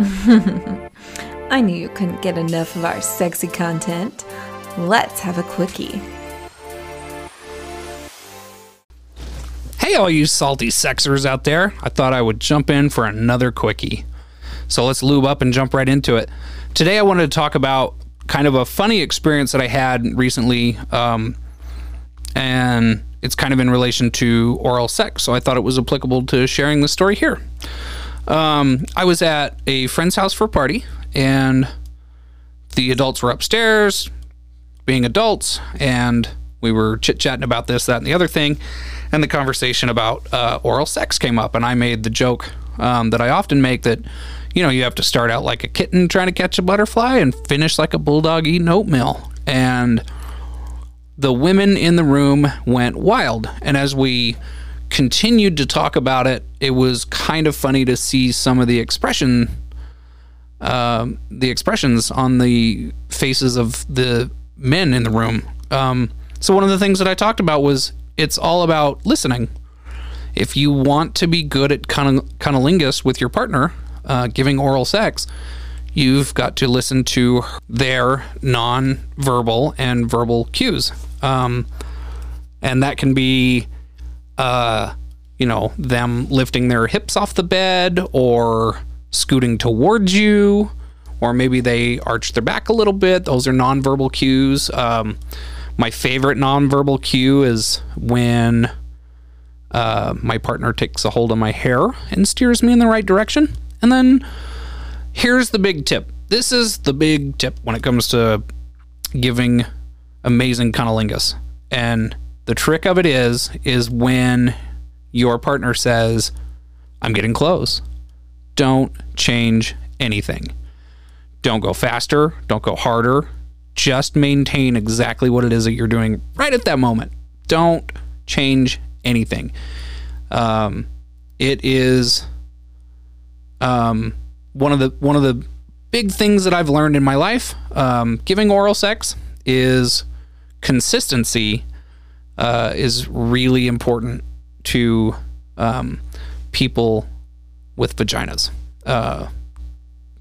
I knew you couldn't get enough of our sexy content. Let's have a quickie. Hey, all you salty sexers out there. I thought I would jump in for another quickie. So let's lube up and jump right into it. Today, I wanted to talk about kind of a funny experience that I had recently. Um, and it's kind of in relation to oral sex. So I thought it was applicable to sharing the story here. Um, I was at a friend's house for a party, and the adults were upstairs being adults, and we were chit chatting about this, that, and the other thing. And the conversation about uh, oral sex came up, and I made the joke um, that I often make that, you know, you have to start out like a kitten trying to catch a butterfly and finish like a bulldog eating oatmeal. And the women in the room went wild. And as we continued to talk about it, it was kind of funny to see some of the expression, uh, the expressions on the faces of the men in the room. Um, so one of the things that I talked about was it's all about listening. If you want to be good at cunnilingus with your partner, uh, giving oral sex, you've got to listen to their non-verbal and verbal cues. Um, and that can be, uh, you know, them lifting their hips off the bed or scooting towards you, or maybe they arch their back a little bit. Those are nonverbal cues. Um, my favorite nonverbal cue is when uh, my partner takes a hold of my hair and steers me in the right direction. And then here's the big tip. This is the big tip when it comes to giving amazing cunnilingus. And the trick of it is, is when your partner says, I'm getting close. Don't change anything. Don't go faster. Don't go harder. Just maintain exactly what it is that you're doing right at that moment. Don't change anything. Um, it is um, one of the one of the big things that I've learned in my life. Um, giving oral sex is consistency uh, is really important to um, people with vaginas uh,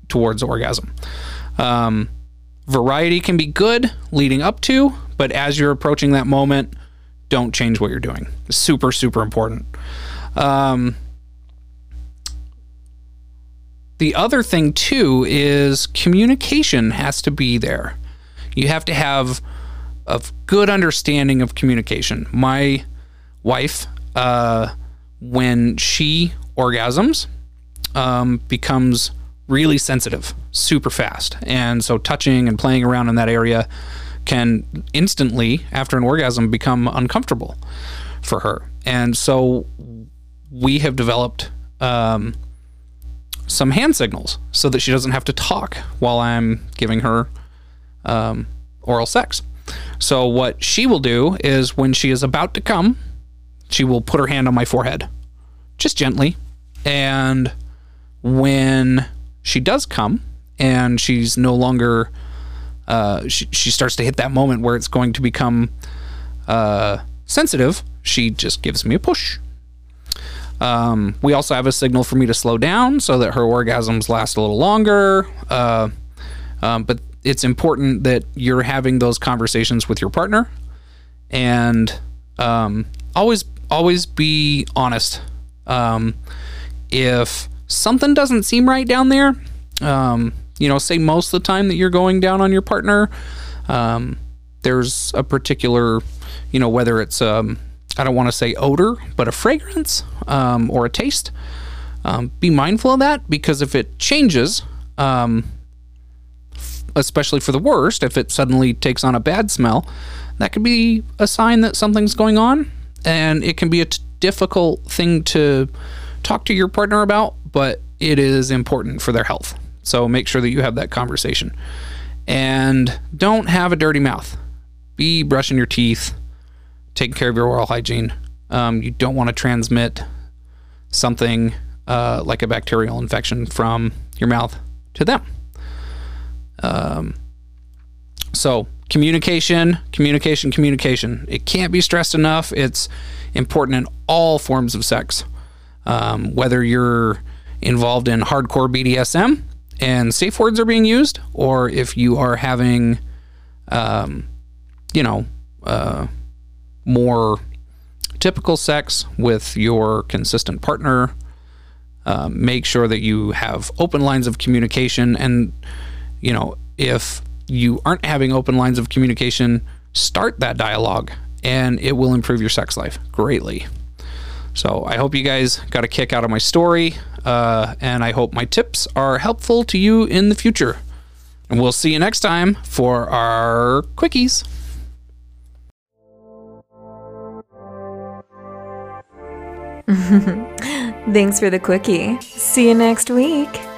towards orgasm. Um, variety can be good leading up to, but as you're approaching that moment, don't change what you're doing. Super, super important. Um, the other thing, too, is communication has to be there. You have to have a good understanding of communication. My wife, uh, when she orgasms, um, becomes really sensitive super fast. And so touching and playing around in that area can instantly, after an orgasm, become uncomfortable for her. And so we have developed um, some hand signals so that she doesn't have to talk while I'm giving her um, oral sex. So what she will do is when she is about to come, she will put her hand on my forehead, just gently. And when she does come and she's no longer, uh, she, she starts to hit that moment where it's going to become uh, sensitive, she just gives me a push. Um, we also have a signal for me to slow down so that her orgasms last a little longer. Uh, um, but it's important that you're having those conversations with your partner and um, always always be honest. Um, if something doesn't seem right down there, um, you know, say most of the time that you're going down on your partner, um, there's a particular, you know, whether it's um, I don't want to say odor, but a fragrance um, or a taste. Be mindful of that because if it changes, um, especially for the worst, if it suddenly takes on a bad smell, that could be a sign that something's going on. And it can be a difficult thing to talk to your partner about, but it is important for their health. So make sure that you have that conversation. And don't have a dirty mouth. Be brushing your teeth, taking care of your oral hygiene. Um, you don't want to transmit something uh, like a bacterial infection from your mouth to them. Um, so communication, communication, communication. It can't be stressed enough. It's important in all forms of sex. Um, whether you're involved in hardcore BDSM and safe words are being used, or if you are having, um, you know, uh, more typical sex with your consistent partner. Um, make sure that you have open lines of communication. And, you know, if you aren't having open lines of communication, start that dialogue and it will improve your sex life greatly. So I hope you guys got a kick out of my story, uh, and I hope my tips are helpful to you in the future. And we'll see you next time for our quickies. Thanks for the quickie. See you next week.